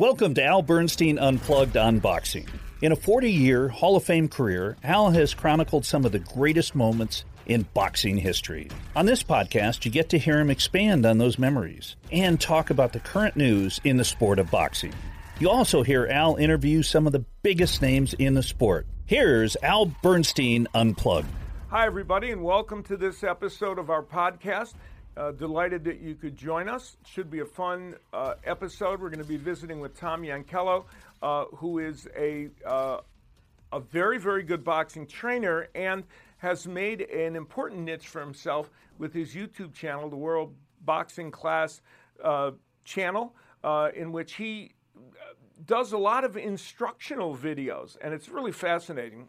Welcome to Al Bernstein Unplugged Unboxing. In a 40 year Hall of Fame career, Al has chronicled some of the greatest moments in boxing history. On this podcast, you get to hear him expand on those memories and talk about the current news in the sport of boxing. You also hear Al interview some of the biggest names in the sport. Here's Al Bernstein Unplugged. Hi, everybody, and welcome to this episode of our podcast. Uh, delighted that you could join us. Should be a fun uh, episode. We're going to be visiting with Tom Yankello, uh, who is a uh, a very very good boxing trainer and has made an important niche for himself with his YouTube channel, the World Boxing Class uh, channel, uh, in which he does a lot of instructional videos, and it's really fascinating.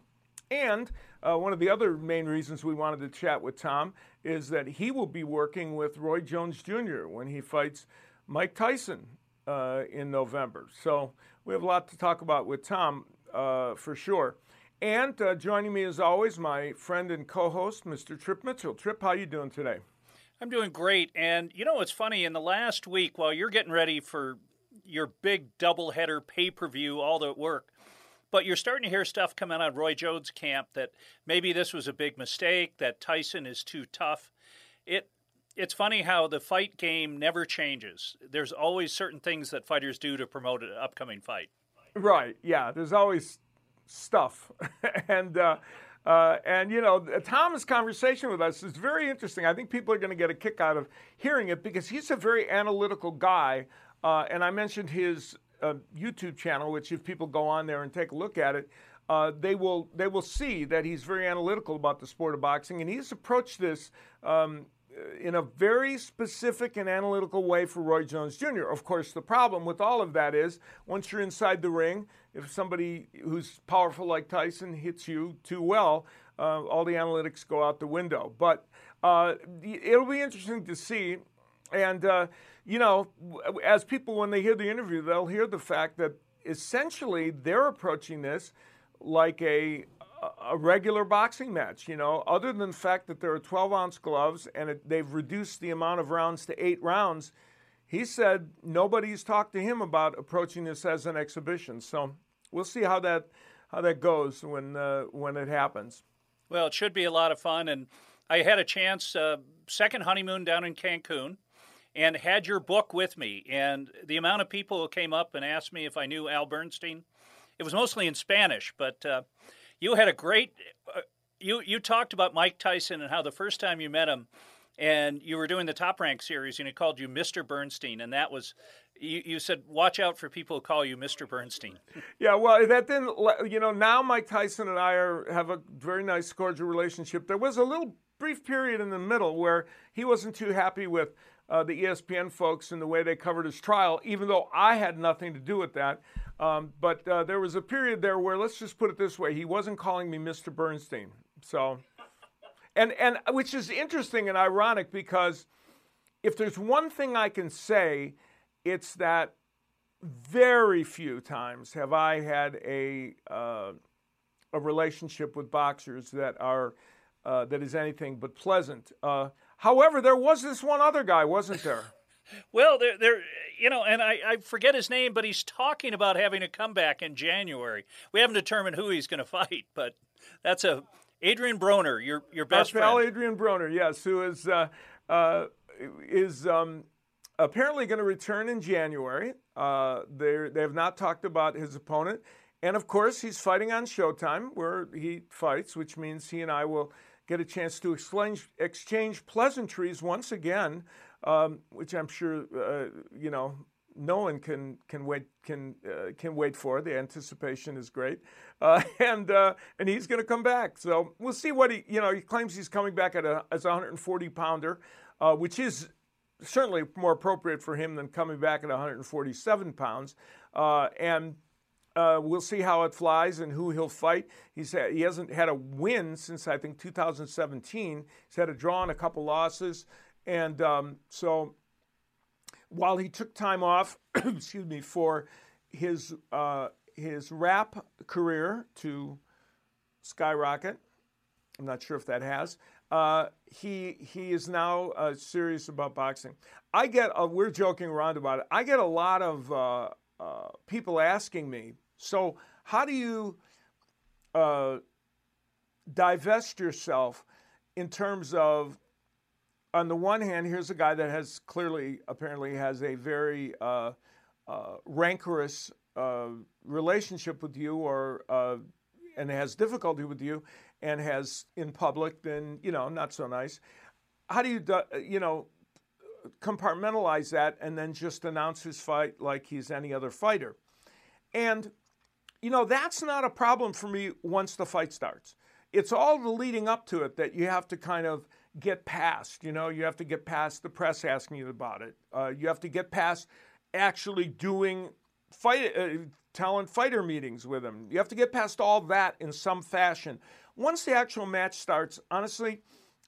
And uh, one of the other main reasons we wanted to chat with Tom is that he will be working with Roy Jones Jr. when he fights Mike Tyson uh, in November. So we have a lot to talk about with Tom uh, for sure. And uh, joining me as always, my friend and co-host, Mr. Trip Mitchell. Trip, how you doing today? I'm doing great. And you know what's funny? In the last week, while you're getting ready for your big doubleheader pay-per-view, all the work, but you're starting to hear stuff coming out of Roy Jones' camp that maybe this was a big mistake, that Tyson is too tough. It it's funny how the fight game never changes. There's always certain things that fighters do to promote an upcoming fight. Right. Yeah. There's always stuff, and uh, uh, and you know Tom's conversation with us is very interesting. I think people are going to get a kick out of hearing it because he's a very analytical guy. Uh, and I mentioned his uh, YouTube channel, which if people go on there and take a look at it, uh, they will they will see that he's very analytical about the sport of boxing, and he's approached this um, in a very specific and analytical way for Roy Jones Jr. Of course, the problem with all of that is once you're inside the ring, if somebody who's powerful like Tyson hits you too well, uh, all the analytics go out the window. But uh, it'll be interesting to see, and uh, you know, as people, when they hear the interview, they'll hear the fact that essentially they're approaching this like a a regular boxing match, you know, other than the fact that there are 12 ounce gloves and it, they've reduced the amount of rounds to eight rounds, he said nobody's talked to him about approaching this as an exhibition. So we'll see how that how that goes when uh, when it happens. Well, it should be a lot of fun, and I had a chance uh, second honeymoon down in Cancun and had your book with me. And the amount of people who came up and asked me if I knew Al Bernstein, it was mostly in Spanish, but uh, you had a great. Uh, you you talked about Mike Tyson and how the first time you met him, and you were doing the Top Rank series, and he called you Mr. Bernstein, and that was. You, you said, watch out for people who call you Mr. Bernstein. Yeah, well, that didn't, you know, now Mike Tyson and I are, have a very nice, cordial relationship. There was a little brief period in the middle where he wasn't too happy with uh, the ESPN folks and the way they covered his trial, even though I had nothing to do with that. Um, but uh, there was a period there where, let's just put it this way, he wasn't calling me Mr. Bernstein. So, and and which is interesting and ironic because if there's one thing I can say, it's that very few times have I had a uh, a relationship with boxers that are uh, that is anything but pleasant. However, there was this one other guy, wasn't there? well, there, there, you know, and I, I forget his name, but he's talking about having a comeback in January. We haven't determined who he's going to fight, but that's a Adrian Broner, your your best Our friend. Adrian Broner, yes, who is uh, uh, is um, apparently going to return in January. Uh, they they have not talked about his opponent, and of course, he's fighting on Showtime, where he fights, which means he and I will get a chance to exchange, exchange pleasantries once again, um, which I'm sure uh, you know no one can can wait can uh, can wait for. The anticipation is great, uh, and uh, and he's going to come back. So we'll see what he you know he claims he's coming back at a as a 140 pounder, uh, which is certainly more appropriate for him than coming back at 147 pounds, uh, and uh, we'll see how it flies and who he'll fight. He's had, he hasn't had a win since I think 2017. He's had a draw and a couple losses, and um, so while he took time off, excuse me, for his uh, his rap career to skyrocket, I'm not sure if that has. Uh, he he is now uh, serious about boxing. I get a, we're joking around about it. I get a lot of uh, people asking me, so how do you uh, divest yourself in terms of, on the one hand, here's a guy that has clearly, apparently, has a very uh, uh, rancorous uh, relationship with you, or and has difficulty with you, and has in public been, you know, not so nice. How do you, you know, compartmentalize that and then just announce his fight like he's any other fighter? And you know, that's not a problem for me once the fight starts it's all the leading up to it that you have to kind of get past. You know, you have to get past the press asking you about it. Uh, you have to get past actually doing fight uh, talent fighter meetings with them. You have to get past all that in some fashion. Once the actual match starts, honestly,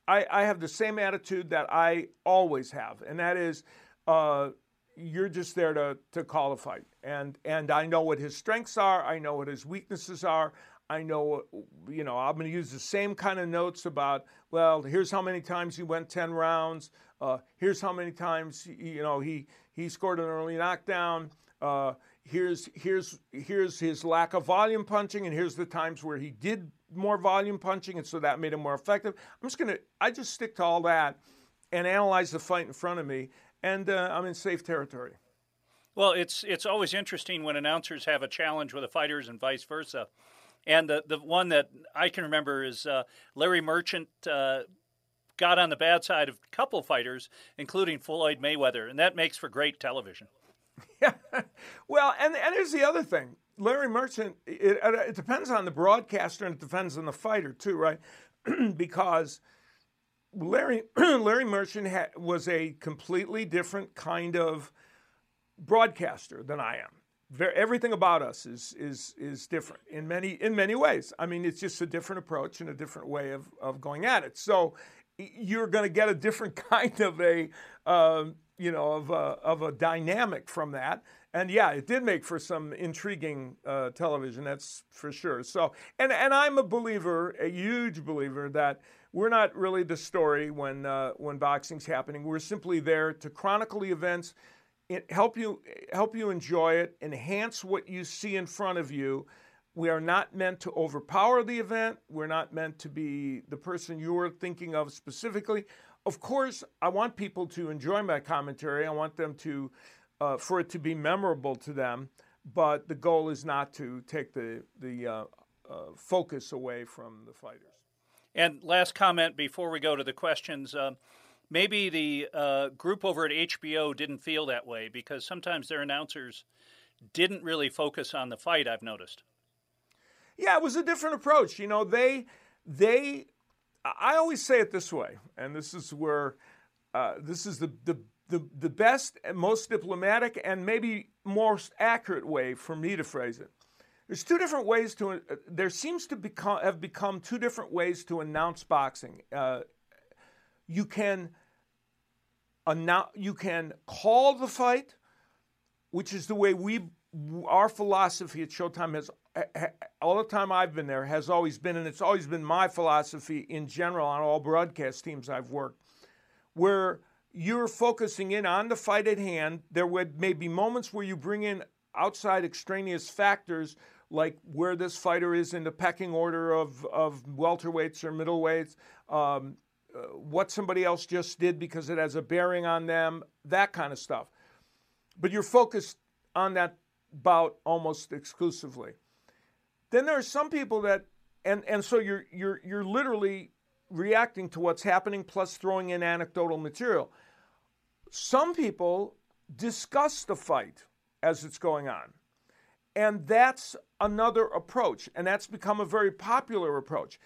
I, I have the same attitude that I always have, and that is. Uh, you're just there to, to call a fight. And, and I know what his strengths are. I know what his weaknesses are. I know, you know, I'm going to use the same kind of notes about, well, here's how many times he went 10 rounds. Uh, here's how many times, you know, he, he scored an early knockdown. Uh, here's, here's, here's his lack of volume punching, and here's the times where he did more volume punching, and so that made him more effective. I'm just going to, I just stick to all that and analyze the fight in front of me, and uh, I'm in safe territory. Well, it's it's always interesting when announcers have a challenge with the fighters and vice versa. And the, the one that I can remember is uh, Larry Merchant uh, got on the bad side of a couple fighters, including Floyd Mayweather, and that makes for great television. Yeah. well, and, and here's the other thing Larry Merchant, it, it depends on the broadcaster and it depends on the fighter, too, right? because. Larry Larry Merchant ha- was a completely different kind of broadcaster than I am very, everything about us is is is different in many in many ways. I mean, it's just a different approach and a different way of of going at it. So you're going to get a different kind of a uh, you know of a, of a dynamic from that. And yeah, it did make for some intriguing uh, television. That's for sure. So and and I'm a believer, a huge believer that. We're not really the story when uh, when boxing's happening. We're simply there to chronicle the events, help you help you enjoy it, enhance what you see in front of you. We are not meant to overpower the event. We're not meant to be the person you are thinking of specifically. Of course, I want people to enjoy my commentary. I want them to uh, for it to be memorable to them. But the goal is not to take the the uh, uh, focus away from the fighters. And last comment before we go to the questions. Um, maybe the uh, group over at HBO didn't feel that way because sometimes their announcers didn't really focus on the fight. I've noticed. Yeah, it was a different approach. You know, they they. I always say it this way, and this is where uh, this is the, the the the best and most diplomatic and maybe most accurate way for me to phrase it. There's two different ways to. Uh, there seems to become have become two different ways to announce boxing. Uh, you can announce, you can call the fight, which is the way we our philosophy at Showtime has all the time I've been there has always been, and it's always been my philosophy in general on all broadcast teams I've worked, where you're focusing in on the fight at hand. There would may be moments where you bring in outside extraneous factors like where this fighter is in the pecking order of, of welterweights or middleweights, um, what somebody else just did because it has a bearing on them, that kind of stuff. But you're focused on that bout almost exclusively. Then there are some people that, and, and so you're, you're, you're literally reacting to what's happening plus throwing in anecdotal material. Some people discuss the fight as it's going on. And that's another approach, and that's become a very popular approach.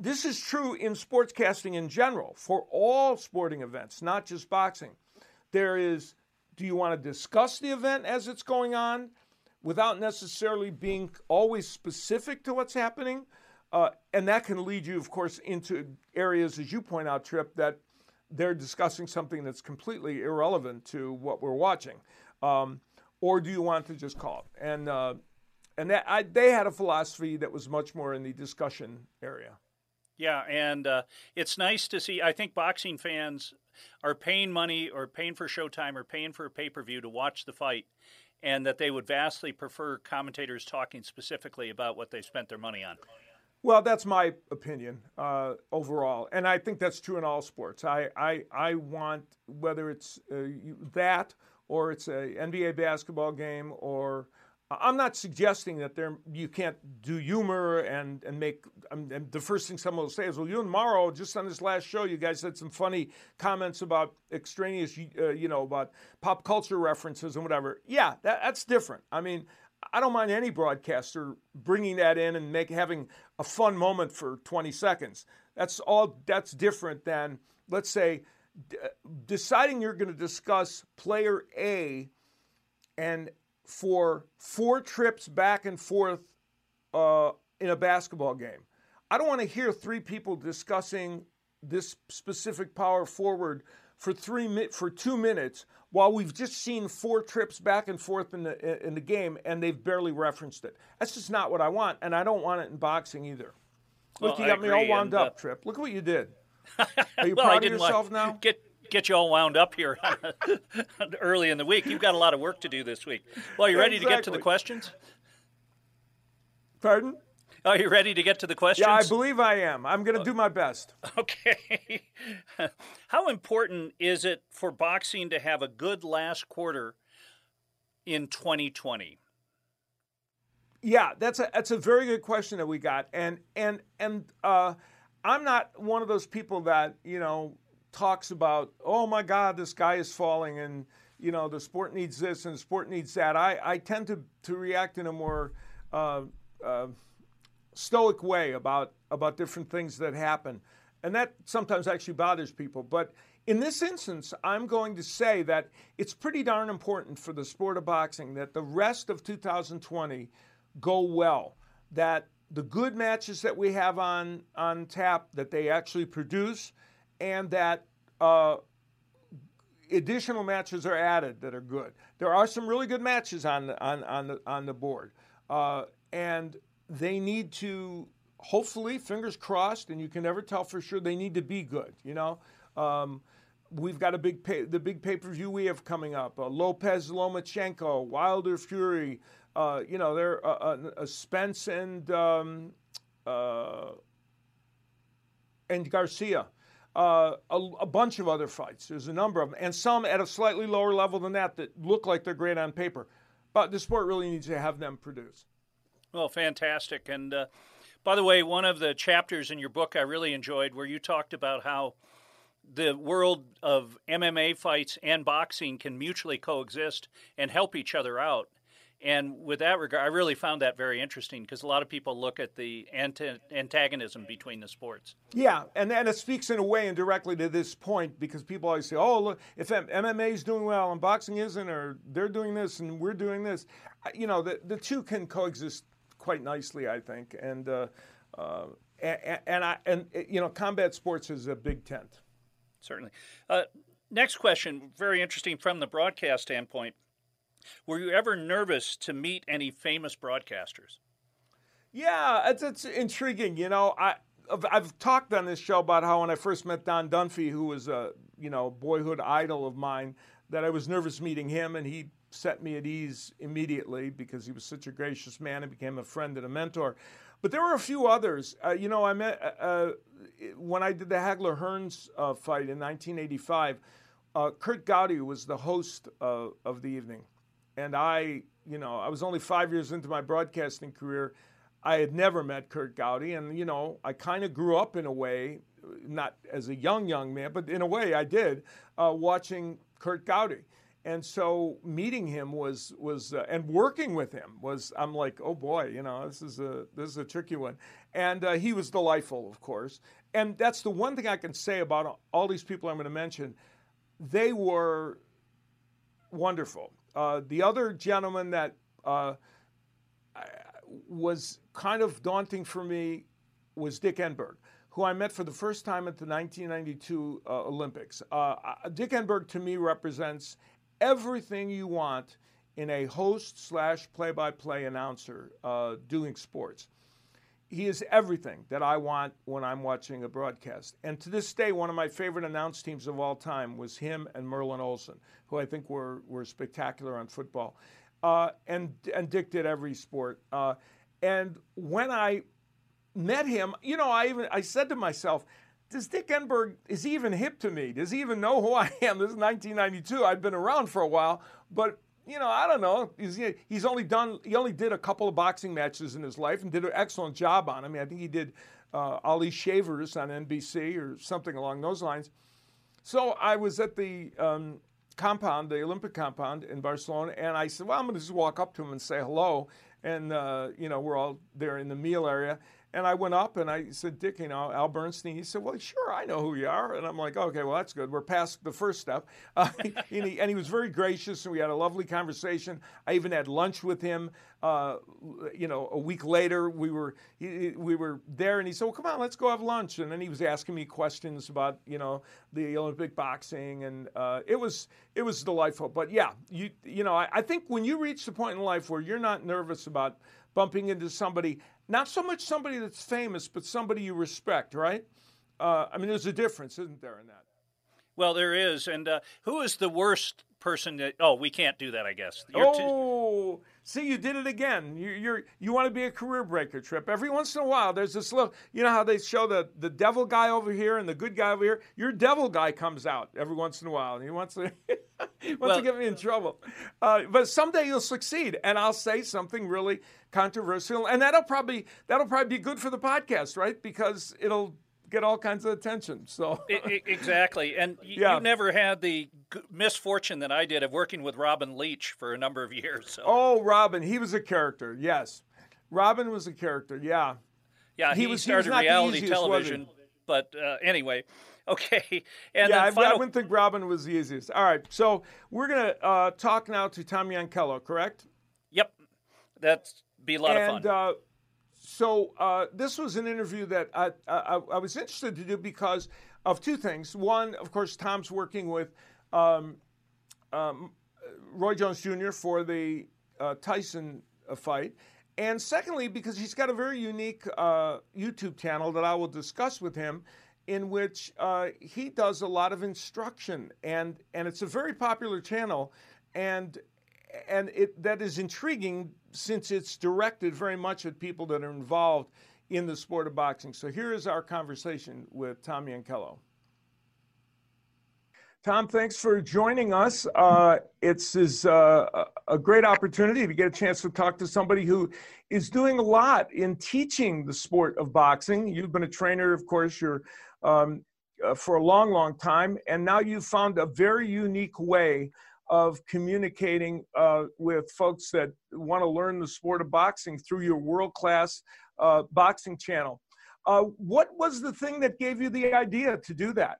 This is true in sportscasting in general for all sporting events, not just boxing. There is do you want to discuss the event as it's going on without necessarily being always specific to what's happening? Uh, and that can lead you, of course, into areas, as you point out, Trip, that they're discussing something that's completely irrelevant to what we're watching. Um, or do you want to just call? And, uh, and that, I, they had a philosophy that was much more in the discussion area. Yeah, and uh, it's nice to see. I think boxing fans are paying money or paying for Showtime or paying for a pay per view to watch the fight. and that they would vastly prefer commentators talking specifically about what they spent their money on. Well, that's my opinion uh, overall, and I think that's true in all sports. I I, I want whether it's uh, that or it's a NBA basketball game or I'm not suggesting that there you can't do humor and and make. Um, and the first thing someone will say is, "Well, you and Mauro just on this last show, you guys had some funny comments about extraneous, uh, you know, about pop culture references and whatever." Yeah, that, that's different. I mean, I don't mind any broadcaster bringing that in and make having a fun moment for 20 seconds. That's all. That's different than let's say d- deciding you're going to discuss player A and for four trips back and forth uh, in a basketball game. I don't want to hear three people discussing this specific power forward for three for two minutes while we've just seen four trips back and forth in the in the game and they've barely referenced it. That's just not what I want, and I don't want it in boxing either. Look, well, you got me all wound up, uh, Trip. Look at what you did. Are you well, proud of yourself now? Get get you all wound up here early in the week. You've got a lot of work to do this week. Well, you ready exactly. to get to the questions? Pardon? Are you ready to get to the questions? Yeah, I believe I am. I'm going to do my best. Okay. How important is it for boxing to have a good last quarter in 2020? Yeah, that's a that's a very good question that we got, and and and uh, I'm not one of those people that you know talks about, oh my God, this guy is falling and, you know, the sport needs this and the sport needs that. I, I tend to, to react in a more uh, uh, stoic way about, about different things that happen. And that sometimes actually bothers people. But in this instance, I'm going to say that it's pretty darn important for the sport of boxing that the rest of 2020 go well. That the good matches that we have on, on tap, that they actually produce, and that uh, additional matches are added that are good. There are some really good matches on the, on, on the, on the board. Uh, and they need to, hopefully, fingers crossed, and you can never tell for sure, they need to be good, you know? Um, we've got a big pay, the big pay per view we have coming up. Uh, Lopez Lomachenko, Wilder Fury. Uh, you know, there uh, uh, Spence and um, uh, and Garcia uh, a, a, bunch of other fights. There's a number of them, and some at a slightly lower level than that that look like they're great on paper. But the sport really needs to have them produce. Well, fantastic. And uh, by the way, one of the chapters in your book I really enjoyed where you talked about how the world of MMA fights and boxing can mutually coexist and help each other out. And with that regard, I really found that very interesting because a lot of people look at the antagonism between the sports. Yeah, and, and it speaks in a way indirectly to this point because people always say, oh, look, if MMA is doing well and boxing isn't, or they're doing this and we're doing this, you know, the, the two can coexist quite nicely, I think. And, uh, uh, and, and, I, and, you know, combat sports is a big tent. Certainly. Uh, next question, very interesting from the broadcast standpoint. Were you ever nervous to meet any famous broadcasters? Yeah, it's, it's intriguing. You know, I I've, I've, talked on this show about how when I first met Don Dunphy, who was a you know boyhood idol of mine, that I was nervous meeting him, and he set me at ease immediately because he was such a gracious man and became a friend and a mentor. But there were a few others. Uh, you know, I met uh, uh when I did the Hagler Hearns uh, fight in 1985. Uh, Curt Gowdy was the host uh, of the evening and I, you know, I was only five years into my broadcasting career. I had never met Curt Gowdy, and you know, I kind of grew up in a way, not as a young young man, but in a way I did, watching Curt Gowdy. And so meeting him was was uh, and working with him was I'm like oh boy you know this is a this is a tricky one, and uh, he was delightful of course. And that's the one thing I can say about all these people I'm going to mention. They were wonderful. Uh, the other gentleman that uh, was kind of daunting for me was Dick Enberg, who I met for the first time at the 1992 uh, Olympics. Uh, Dick Enberg to me represents everything you want in a host slash play-by-play announcer uh, doing sports he is everything that I want when I'm watching a broadcast. And to this day, one of my favorite announce teams of all time was him and Merlin Olsen, who I think were, were spectacular on football. uh, and and Dick did every sport. Uh, and when I met him, you know, I even I said to myself, does Dick Enberg is he even hip to me? Does he even know who I am? This is 1992. I've been around for a while, but you know, I don't know. He's, he's only done he only did a couple of boxing matches in his life and did an excellent job on. Mean, I think he did uh, Ali Shavers on NBC or something along those lines. So I was at the um, compound, the Olympic compound in Barcelona, and I said, "Well, I'm going to just walk up to him and say hello." And uh, you know, we're all there in the meal area, and I went up and I said, Dick, you know, Al Bernstein. He said, Well, sure, I know who you are. And I'm like, Okay, well, that's good. We're past the first step. Uh, and, he, and, he, was very gracious, and we had a lovely conversation. I even had lunch with him. Uh, you know, a week later, we were he, we were there, and he said, "Well, come on, let's go have lunch." And then he was asking me questions about you know the Olympic boxing, and uh, it was it was delightful. But yeah, you you know, I, I think when you reach the point in life where you're not nervous about bumping into somebody not so much somebody that's famous, but somebody you respect, right? Uh, I mean, there's a difference, isn't there, in that? Well, there is. And uh, who is the worst person that? Oh, we can't do that. I guess. You're oh, t- see, you did it again. You, you're you want to be a career breaker, Trip. Every once in a while, there's this little. You know how they show the the devil guy over here and the good guy over here. Your devil guy comes out every once in a while, and he wants to wants well, to get me in trouble. Uh, but someday you'll succeed, and I'll say something really controversial, and that'll probably that'll probably be good for the podcast, right? Because it'll get all kinds of attention. So exactly, and yeah. you never had the misfortune that I did of working with Robin Leach for a number of years. So. Oh, Robin, he was a character. Yes, Robin was a character. Yeah, yeah, he, he was, started he was reality television. But uh, anyway, okay. And yeah, I, final... I, wouldn't think Robin was the easiest. All right, so we're gonna uh, talk now to Tom Yankello, correct? Yep, that's be a lot and, of fun. Uh, so uh, this was an interview that I, I, I, was interested to do because of two things. One, of course, Tom's working with um, um, Roy Jones Jr. for the uh, Tyson uh, fight. And secondly, because he's got a very unique uh, YouTube channel that I will discuss with him, in which uh, he does a lot of instruction, and and it's a very popular channel, and and it that is intriguing since it's directed very much at people that are involved in the sport of boxing. So here is our conversation with Tom Yankello. Tom, thanks for joining us. Uh, it's is, uh, a great opportunity to get a chance to talk to somebody who is doing a lot in teaching the sport of boxing. You've been a trainer, of course, you're um, uh, for a long, long time, and now you've found a very unique way of communicating uh, with folks that want to learn the sport of boxing through your world class uh, boxing channel. Uh, what was the thing that gave you the idea to do that?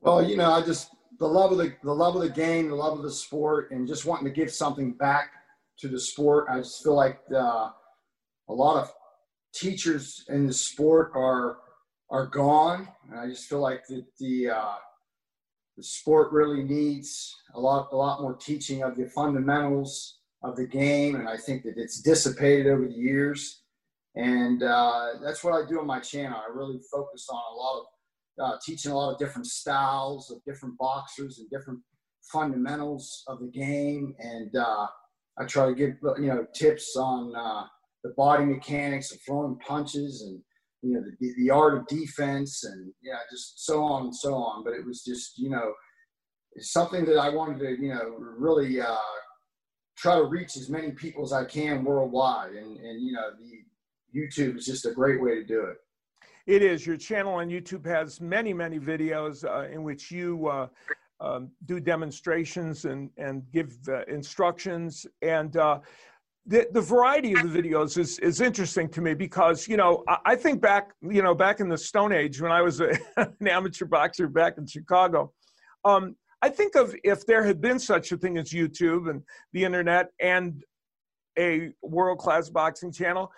Well, you know, I just the love of the the love of the game, the love of the sport, and just wanting to give something back to the sport. I just feel like uh, a lot of teachers in the sport are are gone, and I just feel like the, the uh, the sport really needs a lot a lot more teaching of the fundamentals of the game. And i think that it's dissipated over the years. And uh, that's what i do on my channel. I really focus on a lot of uh, teaching a lot of different styles of different boxers and different fundamentals of the game. And uh, i try to give you know tips on uh, the body mechanics of throwing punches and you know the, the art of defense and yeah just so on and so on. But it was just you know something that i wanted to you know really uh, try to reach as many people as i can worldwide. And and you know the youtube is just a great way to do it. It is. Your channel on youtube has many many videos uh, in which you uh, um, do demonstrations and and give uh, instructions. And uh, the, the variety of the videos is, is interesting to me because you know I, I think back you know back in the Stone Age when I was a, an amateur boxer back in Chicago, um, I think of if there had been such a thing as YouTube and the internet and a world class boxing channel,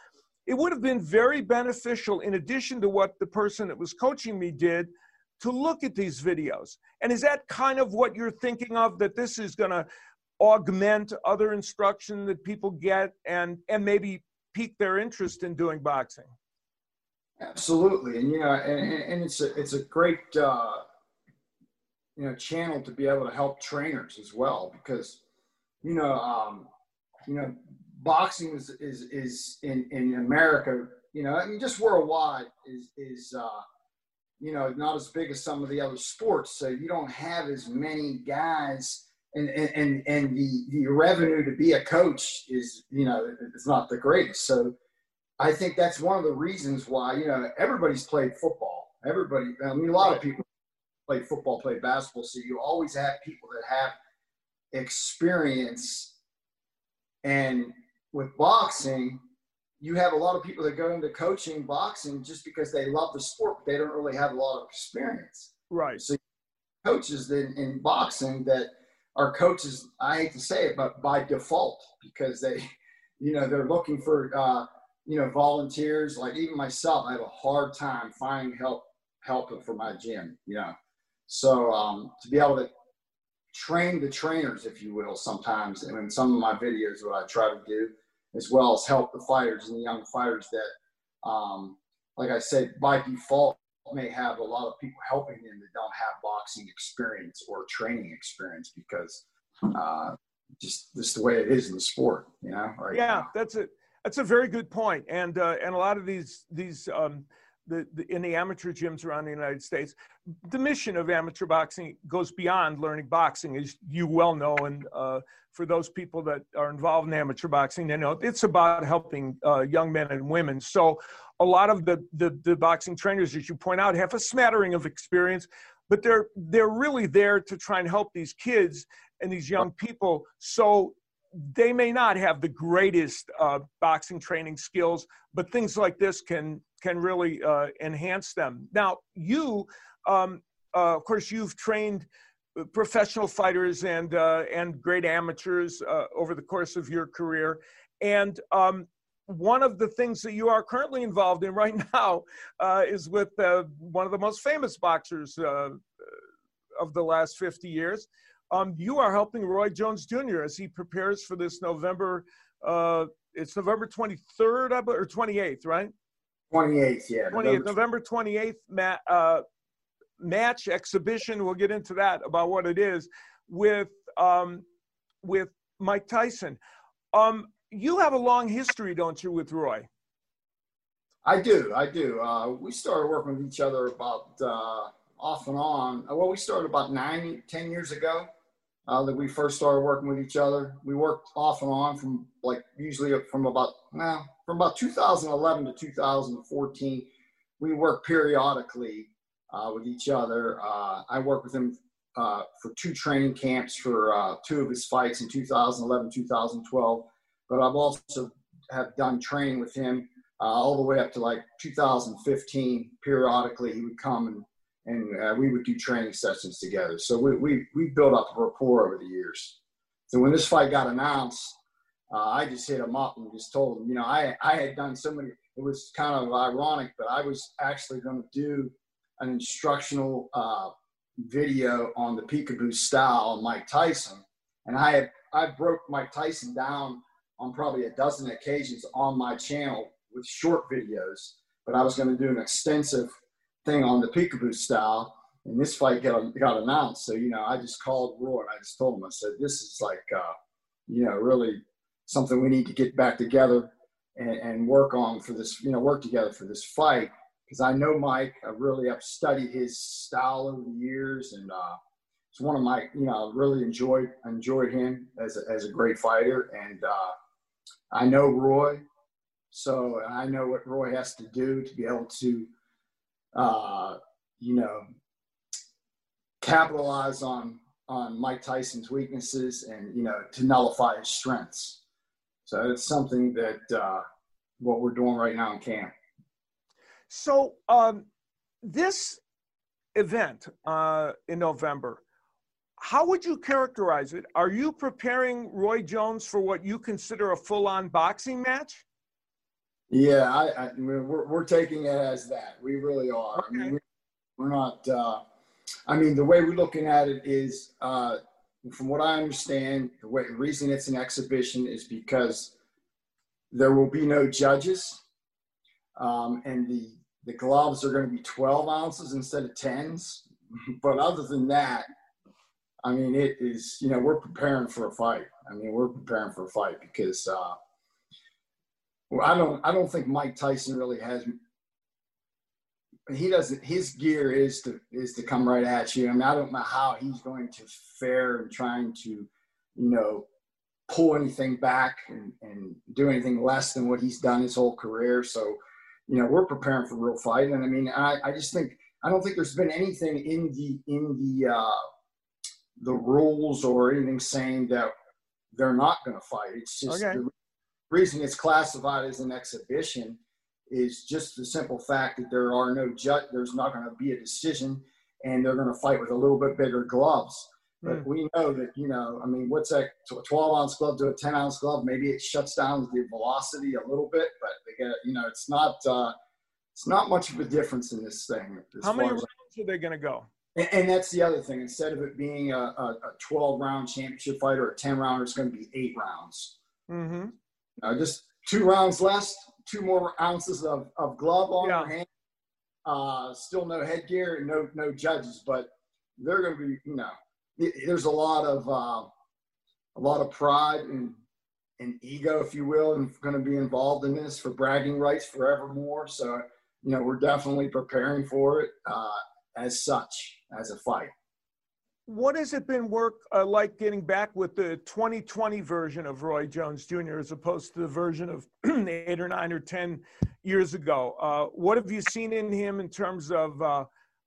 it would have been very beneficial in addition to what the person that was coaching me did to look at these videos. And is that kind of what you're thinking of that this is going to augment other instruction that people get and and maybe pique their interest in doing boxing absolutely and you know and, and it's a it's a great uh, you know channel to be able to help trainers as well because you know, um, you know, boxing is is is in in America, you know, I mean, just worldwide is is uh, you know not as big as some of the other sports. So you don't have as many guys. And, and and the the revenue to be a coach is you know it's not the greatest so I think that's one of the reasons why you know everybody's played football. Everybody, I mean, a lot of people play football, play basketball. So you always have people that have experience. And with boxing, you have a lot of people that go into coaching boxing just because they love the sport, but they don't really have a lot of experience. Right. So coaches in, in boxing that are coaches, I hate to say it, but by default, because they, you know, they're looking for uh, you know, volunteers, like even myself, I have a hard time finding help helping for my gym, you know. So um, to be able to train the trainers, if you will, sometimes, and in some of my videos, what I try to do, as well as help the fighters and the young fighters that, um, like I said, by default may have a lot of people helping them that don't have boxing experience or training experience because uh, just just the way it is in the sport, you know. Right yeah, now. that's it. That's a very good point, and uh, and a lot of these these um, the, the, in the amateur gyms around the United States, the mission of amateur boxing goes beyond learning boxing, as you well know, and uh, for those people that are involved in amateur boxing, they know it's about helping uh, young men and women. So, a lot of the, the the boxing trainers, as you point out, have a smattering of experience, but they're they're really there to try and help these kids and these young people so they may not have the greatest uh, boxing training skills, but things like this can can really uh, enhance them. Now, you, um, uh, of course, you've trained professional fighters and uh, and great amateurs uh, over the course of your career, and um, one of the things that you are currently involved in right now uh, is with one of the most famous boxers of the last 50 years um, you are helping Roy Jones Jr. as he prepares for this November. Uh, it's November 23rd or 28th, right? 28th, yeah. 28th, November 28th ma- uh, match exhibition. We'll get into that about what it is with um, with Mike Tyson. Um, you have a long history, don't you, with Roy? I do. I do. Uh, we started working with each other about uh, off and on. Well, we started about nine, ten years ago uh, that we first started working with each other. We worked off and on from like usually from about now from about 2011 to 2014. We worked periodically uh, with each other. Uh, I worked with him uh, for two training camps for uh, two of his fights in 2011, 2012. But I've also have done training with him uh, all the way up to like 2015. Periodically, he would come and and uh, we would do training sessions together. So we, we, we built up a rapport over the years. So when this fight got announced, uh, I just hit him up and just told him, you know, I, I had done so many, it was kind of ironic, but I was actually going to do an instructional uh, video on the peekaboo style on Mike Tyson. And I had, I broke Mike Tyson down on probably a dozen occasions on my channel with short videos, but I was going to do an extensive thing on the peekaboo style. And this fight got, got announced. So, you know, I just called Roy and I just told him, I said, this is like, uh, you know, really something we need to get back together and, and work on for this, you know, work together for this fight. Because I know Mike, I really have studied his style over the years. And uh, it's one of my, you know, I really enjoyed enjoyed him as a, as a great fighter. And uh, I know Roy. So I know what Roy has to do to be able to uh, you know, capitalize on on Mike Tyson's weaknesses and you know to nullify his strengths. So it's something that uh, what we're doing right now in camp. So um, this event uh, in November, how would you characterize it? Are you preparing Roy Jones for what you consider a full-on boxing match? Yeah, I, I we're, we're taking it as that. We really are. Okay. I mean, we're not, uh, I mean, the way we're looking at it is, uh, from what I understand, the, way, the reason it's an exhibition is because there will be no judges. Um, and the, the gloves are going to be 12 ounces instead of 10s. But other than that, I mean, it is. You know, we're preparing for a fight. I mean, we're preparing for a fight because uh, well, I don't. I don't think Mike Tyson really has. He doesn't. His gear is to is to come right at you. I mean, I don't know how he's going to fare and trying to, you know, pull anything back and, and do anything less than what he's done his whole career. So, you know, we're preparing for real fight. And I mean, I, I just think I don't think there's been anything in the in the uh, the rules or anything saying that they're not going to fight. It's just okay. the reason it's classified as an exhibition is just the simple fact that there are no judge. There's not going to be a decision, and they're going to fight with a little bit bigger gloves. But mm. we know that you know, I mean, what's that? A 12 ounce glove to a 10 ounce glove? Maybe it shuts down the velocity a little bit, but they get you know, it's not uh, it's not much of a difference in this thing. How many rounds are they going to go? And, and, that's the other thing. Instead of it being a, a, a 12 round championship fight or a 10 round, it's going to be eight rounds. Mm-hmm. Uh, just two rounds less, two more ounces of, of glove on yeah. your hand. Uh, still no headgear and no no judges, but they're going to be, you know, there's a lot of uh, a lot of pride and and ego, if you will, and going to be involved in this for bragging rights forevermore. So, you know, we're definitely preparing for it uh, as such as a fight. What has it been work uh, like getting back with the 2020 version of Roy Jones Jr. as opposed to the version of eight or nine or 10 years ago? Uh, what have you seen in him in terms of uh,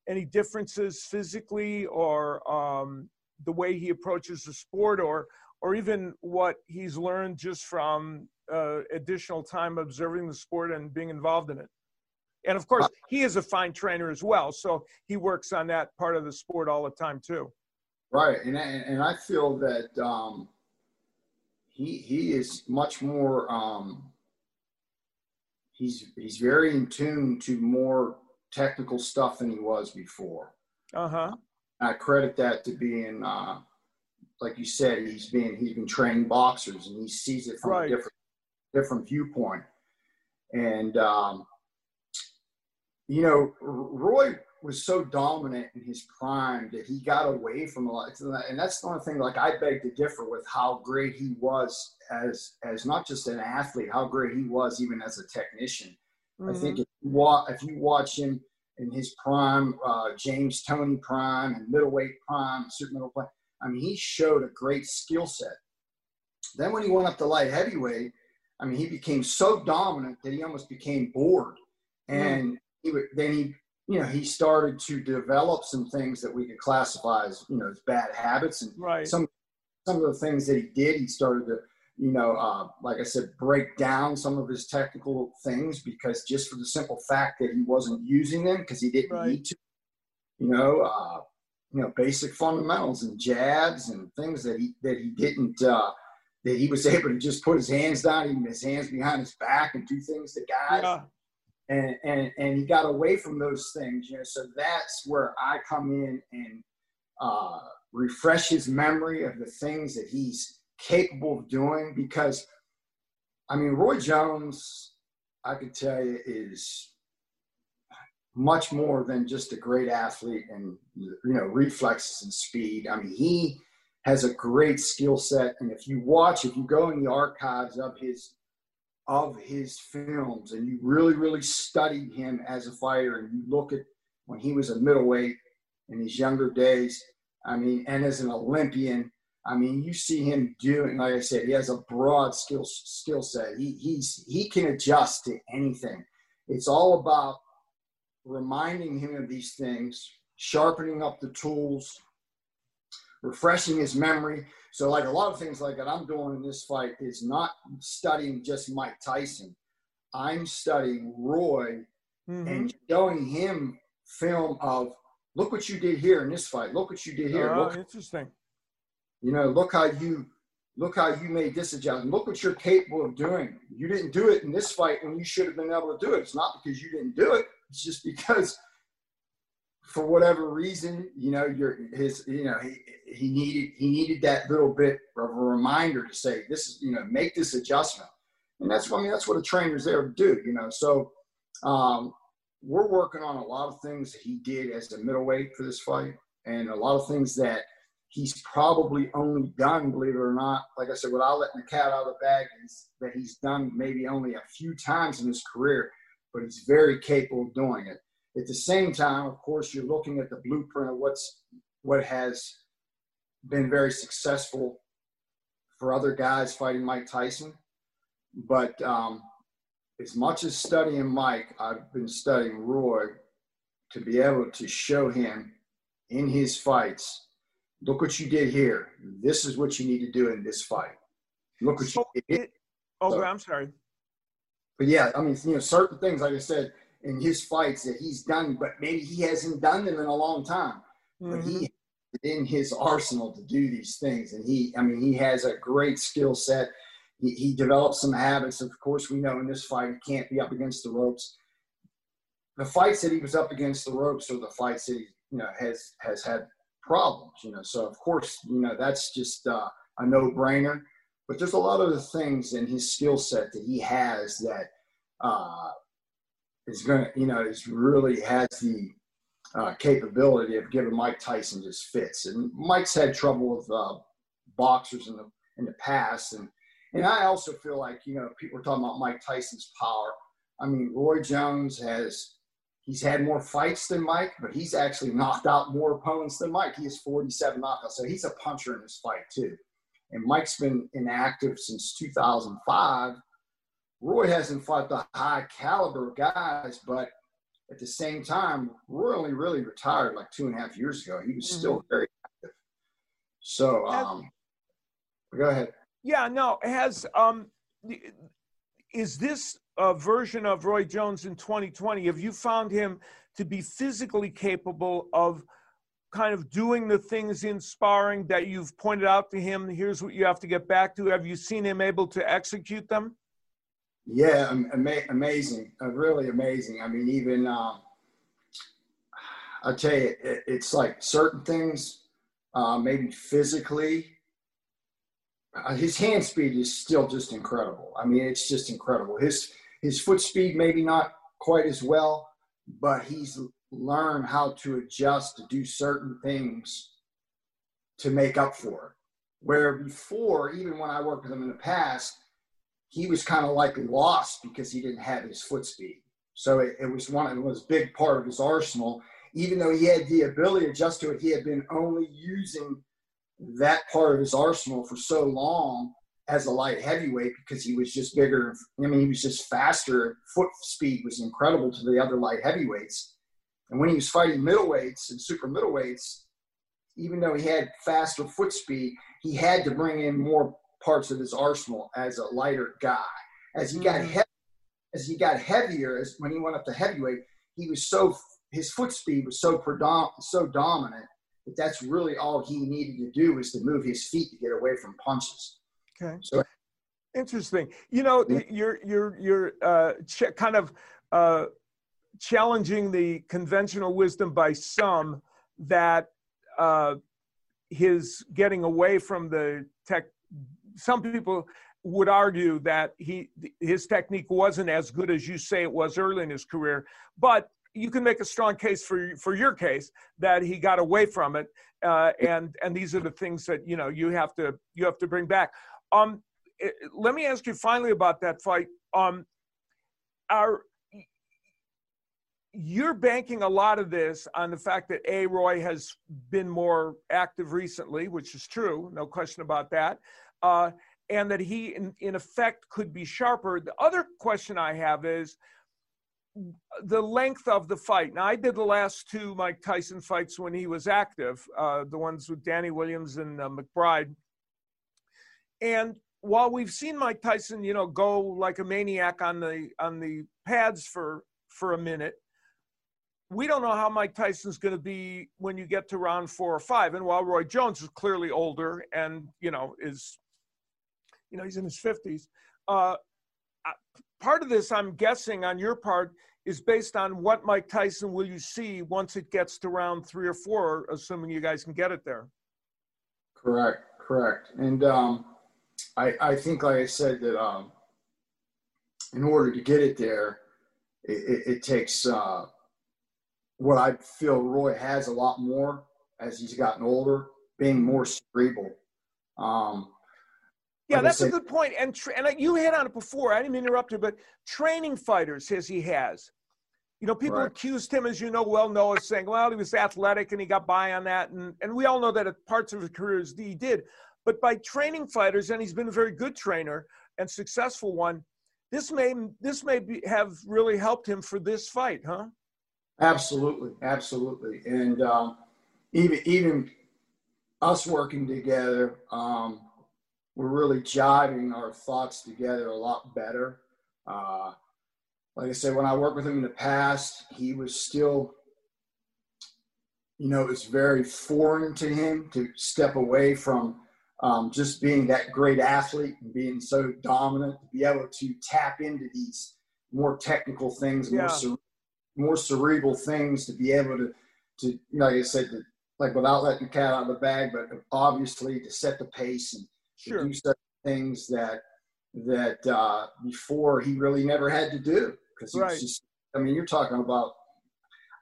any differences physically or um, the way he approaches the sport or, or even what he's learned just from uh, additional time observing the sport and being involved in it? And of course, he is a fine trainer as well, so he works on that part of the sport all the time too. Right, and and I feel that um, he he is much more. Um, he's he's very in tune to more technical stuff than he was before. Uh huh. I credit that to being, uh, like you said, he's been he's been training boxers and he sees it from right. a different different viewpoint. And um, you know, Roy was so dominant in his prime that he got away from a lot. And that's the only thing. Like I beg to differ with how great he was as as not just an athlete, how great he was even as a technician. Mm-hmm. I think if you, watch, if you watch him in his prime, uh, James Toney prime and middleweight prime, super middleweight, I mean, he showed a great skill set. Then when he went up to light heavyweight, I mean, he became so dominant that he almost became bored. Mm-hmm. And he would, then he, you know, he started to develop some things that we could classify as, you know, as bad habits. And right. some, some of the things that he did, he started to, you know, uh, like I said, break down some of his technical things because just for the simple fact that he wasn't using them because he didn't right. need to, you know, uh, you know, basic fundamentals and jabs and things that he that he didn't uh, that he was able to just put his hands down, even his hands behind his back, and do things to guys. Yeah and and and he got away from those things you know so that's where i come in and uh, refresh his memory of the things that he's capable of doing because i mean roy jones i could tell you is much more than just a great athlete and you know reflexes and speed. I mean he has a great skill set and if you watch if you go in the archives of his of his films and you really, really studied him as a fighter and you look at when he was a middleweight in his younger days, I mean, and as an Olympian, I mean, you see him doing, like I said, he has a broad skill skill set. He he's he can adjust to anything. It's all about reminding him of these things, sharpening up the tools, refreshing his memory. So like a lot of things like that I'm doing in this fight is not studying just Mike Tyson. I'm studying Roy mm-hmm. and showing him film of look what you did here in this fight. Look what you did here. Oh, look, interesting. You know, look how you look how you made this adjustment. Look what you're capable of doing. You didn't do it in this fight when you should have been able to do it. It's not because you didn't do it. It's just because for whatever reason, you know, your his, you know, he, he needed he needed that little bit of a reminder to say this is, you know, make this adjustment, and that's what I mean that's what a trainer's there to do, you know. So um, we're working on a lot of things that he did as a middleweight for this fight, and a lot of things that he's probably only done, believe it or not, like I said, without letting the cat out of the bag, is that he's done maybe only a few times in his career, but he's very capable of doing it. At the same time, of course, you're looking at the blueprint of what's what has been very successful for other guys fighting Mike Tyson. But um, as much as studying Mike, I've been studying Roy to be able to show him in his fights look what you did here. This is what you need to do in this fight. Look what so you did. It, oh, so, I'm sorry. But yeah, I mean, you know, certain things, like I said, in his fights that he's done, but maybe he hasn't done them in a long time. Mm-hmm. But he mm-hmm in his arsenal to do these things. And he, I mean, he has a great skill set. He, he developed some habits. Of course, we know in this fight he can't be up against the ropes. The fights that he was up against the ropes are the fights that he, you know, has has had problems. You know, so of course, you know, that's just uh, a no-brainer. But there's a lot of the things in his skill set that he has that uh, is going to, you know, is really has the uh, capability of giving Mike Tyson just fits. And Mike's had trouble with uh, boxers in the in the past, and and I also feel like you know people are talking about Mike Tyson's power. I mean, Roy Jones has he's had more fights than Mike, but he's actually knocked out more opponents than Mike. He has 47 knockouts, so he's a puncher in this fight too. And Mike's been inactive since 2005. Roy hasn't fought the high caliber guys, but at the same time, Roy only really retired like two and a half years ago. He was mm-hmm. still very active. So, um, go ahead. Yeah, no, has um, is this a version of Roy Jones in 2020? Have you found him to be physically capable of kind of doing the things in sparring that you've pointed out to him? Here's what you have to get back to. Have you seen him able to execute them? Yeah, ama- amazing, uh, really amazing. I mean, even uh, I'll tell you, it, it's like certain things, uh, maybe physically, uh, his hand speed is still just incredible. I mean, it's just incredible. His his foot speed maybe not quite as well, but he's learned how to adjust to do certain things to make up for it. Where before, even when I worked with him in the past, he was kind of like lost because he didn't have his foot speed. So it, it was one it was a big part of his arsenal. Even though he had the ability to adjust to it, he had been only using that part of his arsenal for so long as a light heavyweight because he was just bigger. I mean, he was just faster. Foot speed was incredible to the other light heavyweights. And when he was fighting middleweights and super middleweights, even though he had faster foot speed, he had to bring in more parts of his arsenal as a lighter guy. As he got mm-hmm. as he got heavier, as when he went up to heavyweight, he was so his foot speed was so predom- so dominant that that's really all he needed to do was to move his feet to get away from punches. Okay. So, Interesting. You know, you're you're you're uh, ch- kind of uh, challenging the conventional wisdom by some that uh, his getting away from the tech some people would argue that he his technique wasn't as good as you say it was early in his career, but you can make a strong case for for your case that he got away from it, uh, and and these are the things that you know you have to you have to bring back. Um, eh, let me ask you finally about that fight. Um, are you're banking a lot of this on the fact that A. Roy has been more active recently, which is true, no question about that uh, and that he, in, in effect, could be sharper. The other question I have is the length of the fight. Now, I did the last two Mike Tyson fights when he was active, uh, the ones with Danny Williams and uh, McBride. And while we've seen Mike Tyson, you know, go like a maniac on the on the pads for for a minute, we don't know how Mike Tyson's going to be when you get to round four or five. And while Roy Jones is clearly older and you know is you know, he's in his 50s. Uh, part of this, I'm guessing, on your part, is based on what Mike Tyson will you see once it gets to round three or four, assuming you guys can get it there. Correct, correct. And um, I, I think, like I said, that um, in order to get it there, it, it, it takes uh, what I feel Roy has a lot more as he's gotten older being more cerebral. Um, yeah, that's a good point. And tra- and you hit on it before. I didn't interrupt you, but training fighters, as he has. You know, people right. accused him, as you know well, Noah, saying, well, he was athletic and he got by on that. And, and we all know that at parts of his career he did. But by training fighters, and he's been a very good trainer and successful one, this may this may be, have really helped him for this fight, huh? Absolutely, absolutely, and um, even even us working together, um, we're really jiving our thoughts together a lot better. Uh, like I said, when I worked with him in the past, he was still, you know, it was very foreign to him to step away from um, just being that great athlete and being so dominant to be able to tap into these more technical things, yeah. more, cere- more cerebral things to be able to, to like I said, to, like without letting the cat out of the bag, but obviously to set the pace and sure. do certain things that that uh, before he really never had to do because right. just. I mean, you're talking about.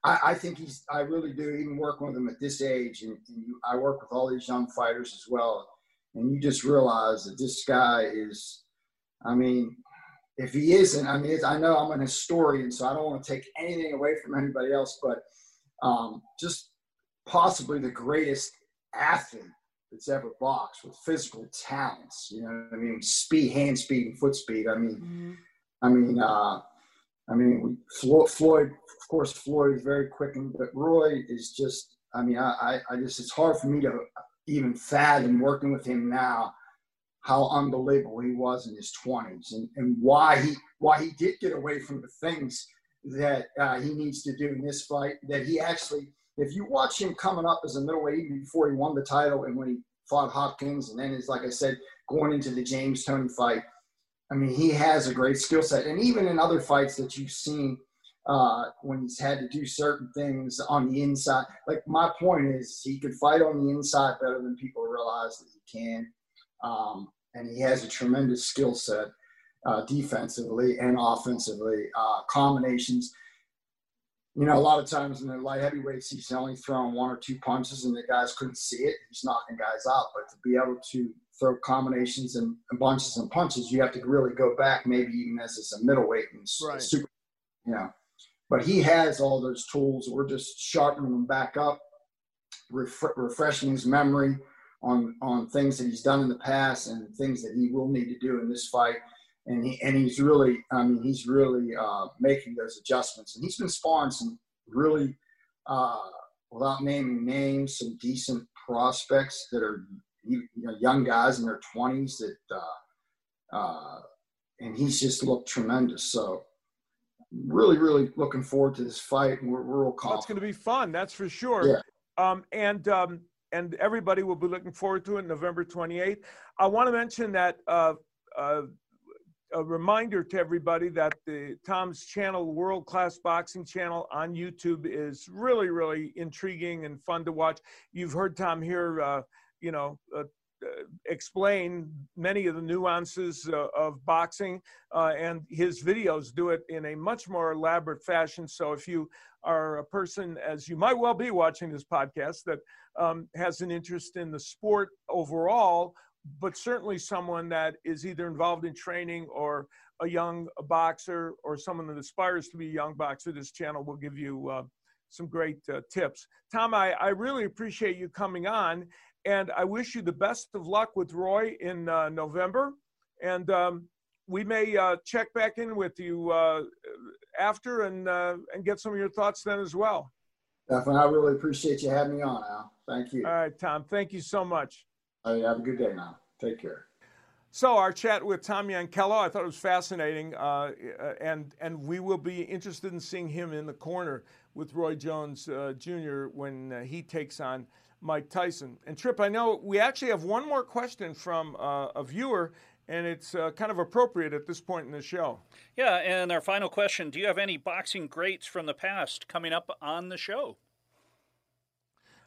I, I, think he's. I really do. Even working with him at this age, and, and you, I work with all these young fighters as well, and you just realize that this guy is. I mean, if he isn't, I mean, I know I'm an historian, so I don't want to take anything away from anybody else, but um, just possibly the greatest athlete that's ever boxed with physical talents. You know, I mean, speed, hand speed, and foot speed. I mean, mm-hmm. I mean, uh, I mean, Floyd, Floyd, of course, Floyd is very quick, and, but Roy is just. I mean, I, I just it's hard for me to even fathom working with him now how unbelievable he was in his 20s and, and why he why he did get away from the things that uh, he needs to do in this fight that he actually if you watch him coming up as a middleweight before he won the title and when he fought Hopkins and then is like I said going into the James Toney fight I mean, he has a great skill set. And even in other fights that you've seen, uh, when he's had to do certain things on the inside, like my point is, he could fight on the inside better than people realize that he can. Um, and he has a tremendous skill set uh, defensively and offensively, uh, combinations. You know, a lot of times in the light heavyweights, he's only throwing one or two punches and the guys couldn't see it. He's knocking guys out. But to be able to throw combinations and, and, bunches and punches, you have to really go back, maybe even as it's a middleweight and right. super, you know. But he has all those tools. We're just sharpening them back up, ref- refreshing his memory on on things that he's done in the past and things that he will need to do in this fight. And he and he's really, I mean, he's really uh, making those adjustments. And he's been sparring some really, uh, without naming names, some decent prospects that are you know, young guys in their 20s that, uh, uh, and he's just looked tremendous. So, really, really looking forward to this fight, and we're, we're real confident. That's going to be fun, that's for sure. Yeah. Um, and um, and everybody will be looking forward to it November 28th. I want to mention that uh, uh, a reminder to everybody that the Tom's channel, World Class Boxing Channel on YouTube, is really, really intriguing and fun to watch. You've heard Tom here uh, you know, uh, uh, explain many of the nuances uh, of boxing, uh, and his videos do it in a much more elaborate fashion. So, if you are a person, as you might well be watching this podcast, that um, has an interest in the sport overall, but certainly someone that is either involved in training or a young boxer or someone that aspires to be a young boxer, this channel will give you uh, some great uh, tips. Tom, I, I really appreciate you coming on. And I wish you the best of luck with Roy in uh, November. And um, we may uh, check back in with you uh, after and, uh, and get some of your thoughts then as well. Definitely. I really appreciate you having me on, Al. Thank you. All right, Tom. Thank you so much. Right, have a good day now. Take care. So our chat with Tom Yankello, I thought it was fascinating, uh, and and we will be interested in seeing him in the corner with Roy Jones uh, Jr. when uh, he takes on Mike Tyson. And Trip, I know we actually have one more question from uh, a viewer, and it's uh, kind of appropriate at this point in the show. Yeah, and our final question Do you have any boxing greats from the past coming up on the show?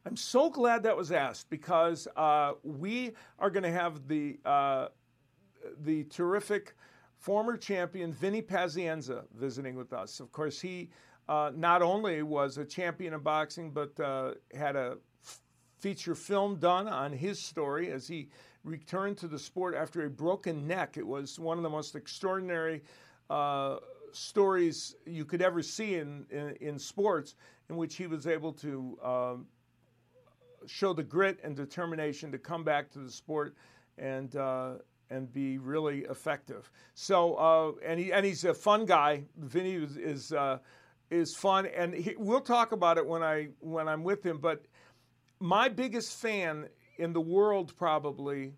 I'm so glad that was asked because uh, we are going to have the uh, the terrific former champion Vinny Pazienza visiting with us. Of course, he uh, not only was a champion in boxing, but uh, had a feature film done on his story as he returned to the sport after a broken neck. It was one of the most extraordinary uh, stories you could ever see in, in, in, sports, in which he was able to um, show the grit and determination to come back to the sport and uh, and be really effective. So uh, and he and he's a fun guy. Vinny is is, uh, is fun, and he, we'll talk about it when I when I'm with him. But my biggest fan in the world probably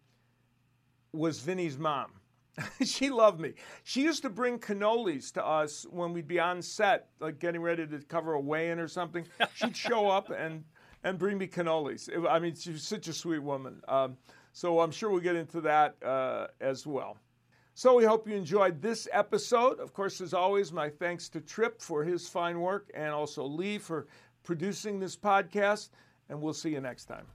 was Vinny's mom. she loved me. She used to bring cannolis to us when we'd be on set, like getting ready to cover a weigh-in or something. She'd show up and and bring me cannolis. I mean, she's such a sweet woman. Um, so I'm sure we'll get into that uh, as well. So we hope you enjoyed this episode. Of course, as always, my thanks to Trip for his fine work and also Lee for producing this podcast. And we'll see you next time.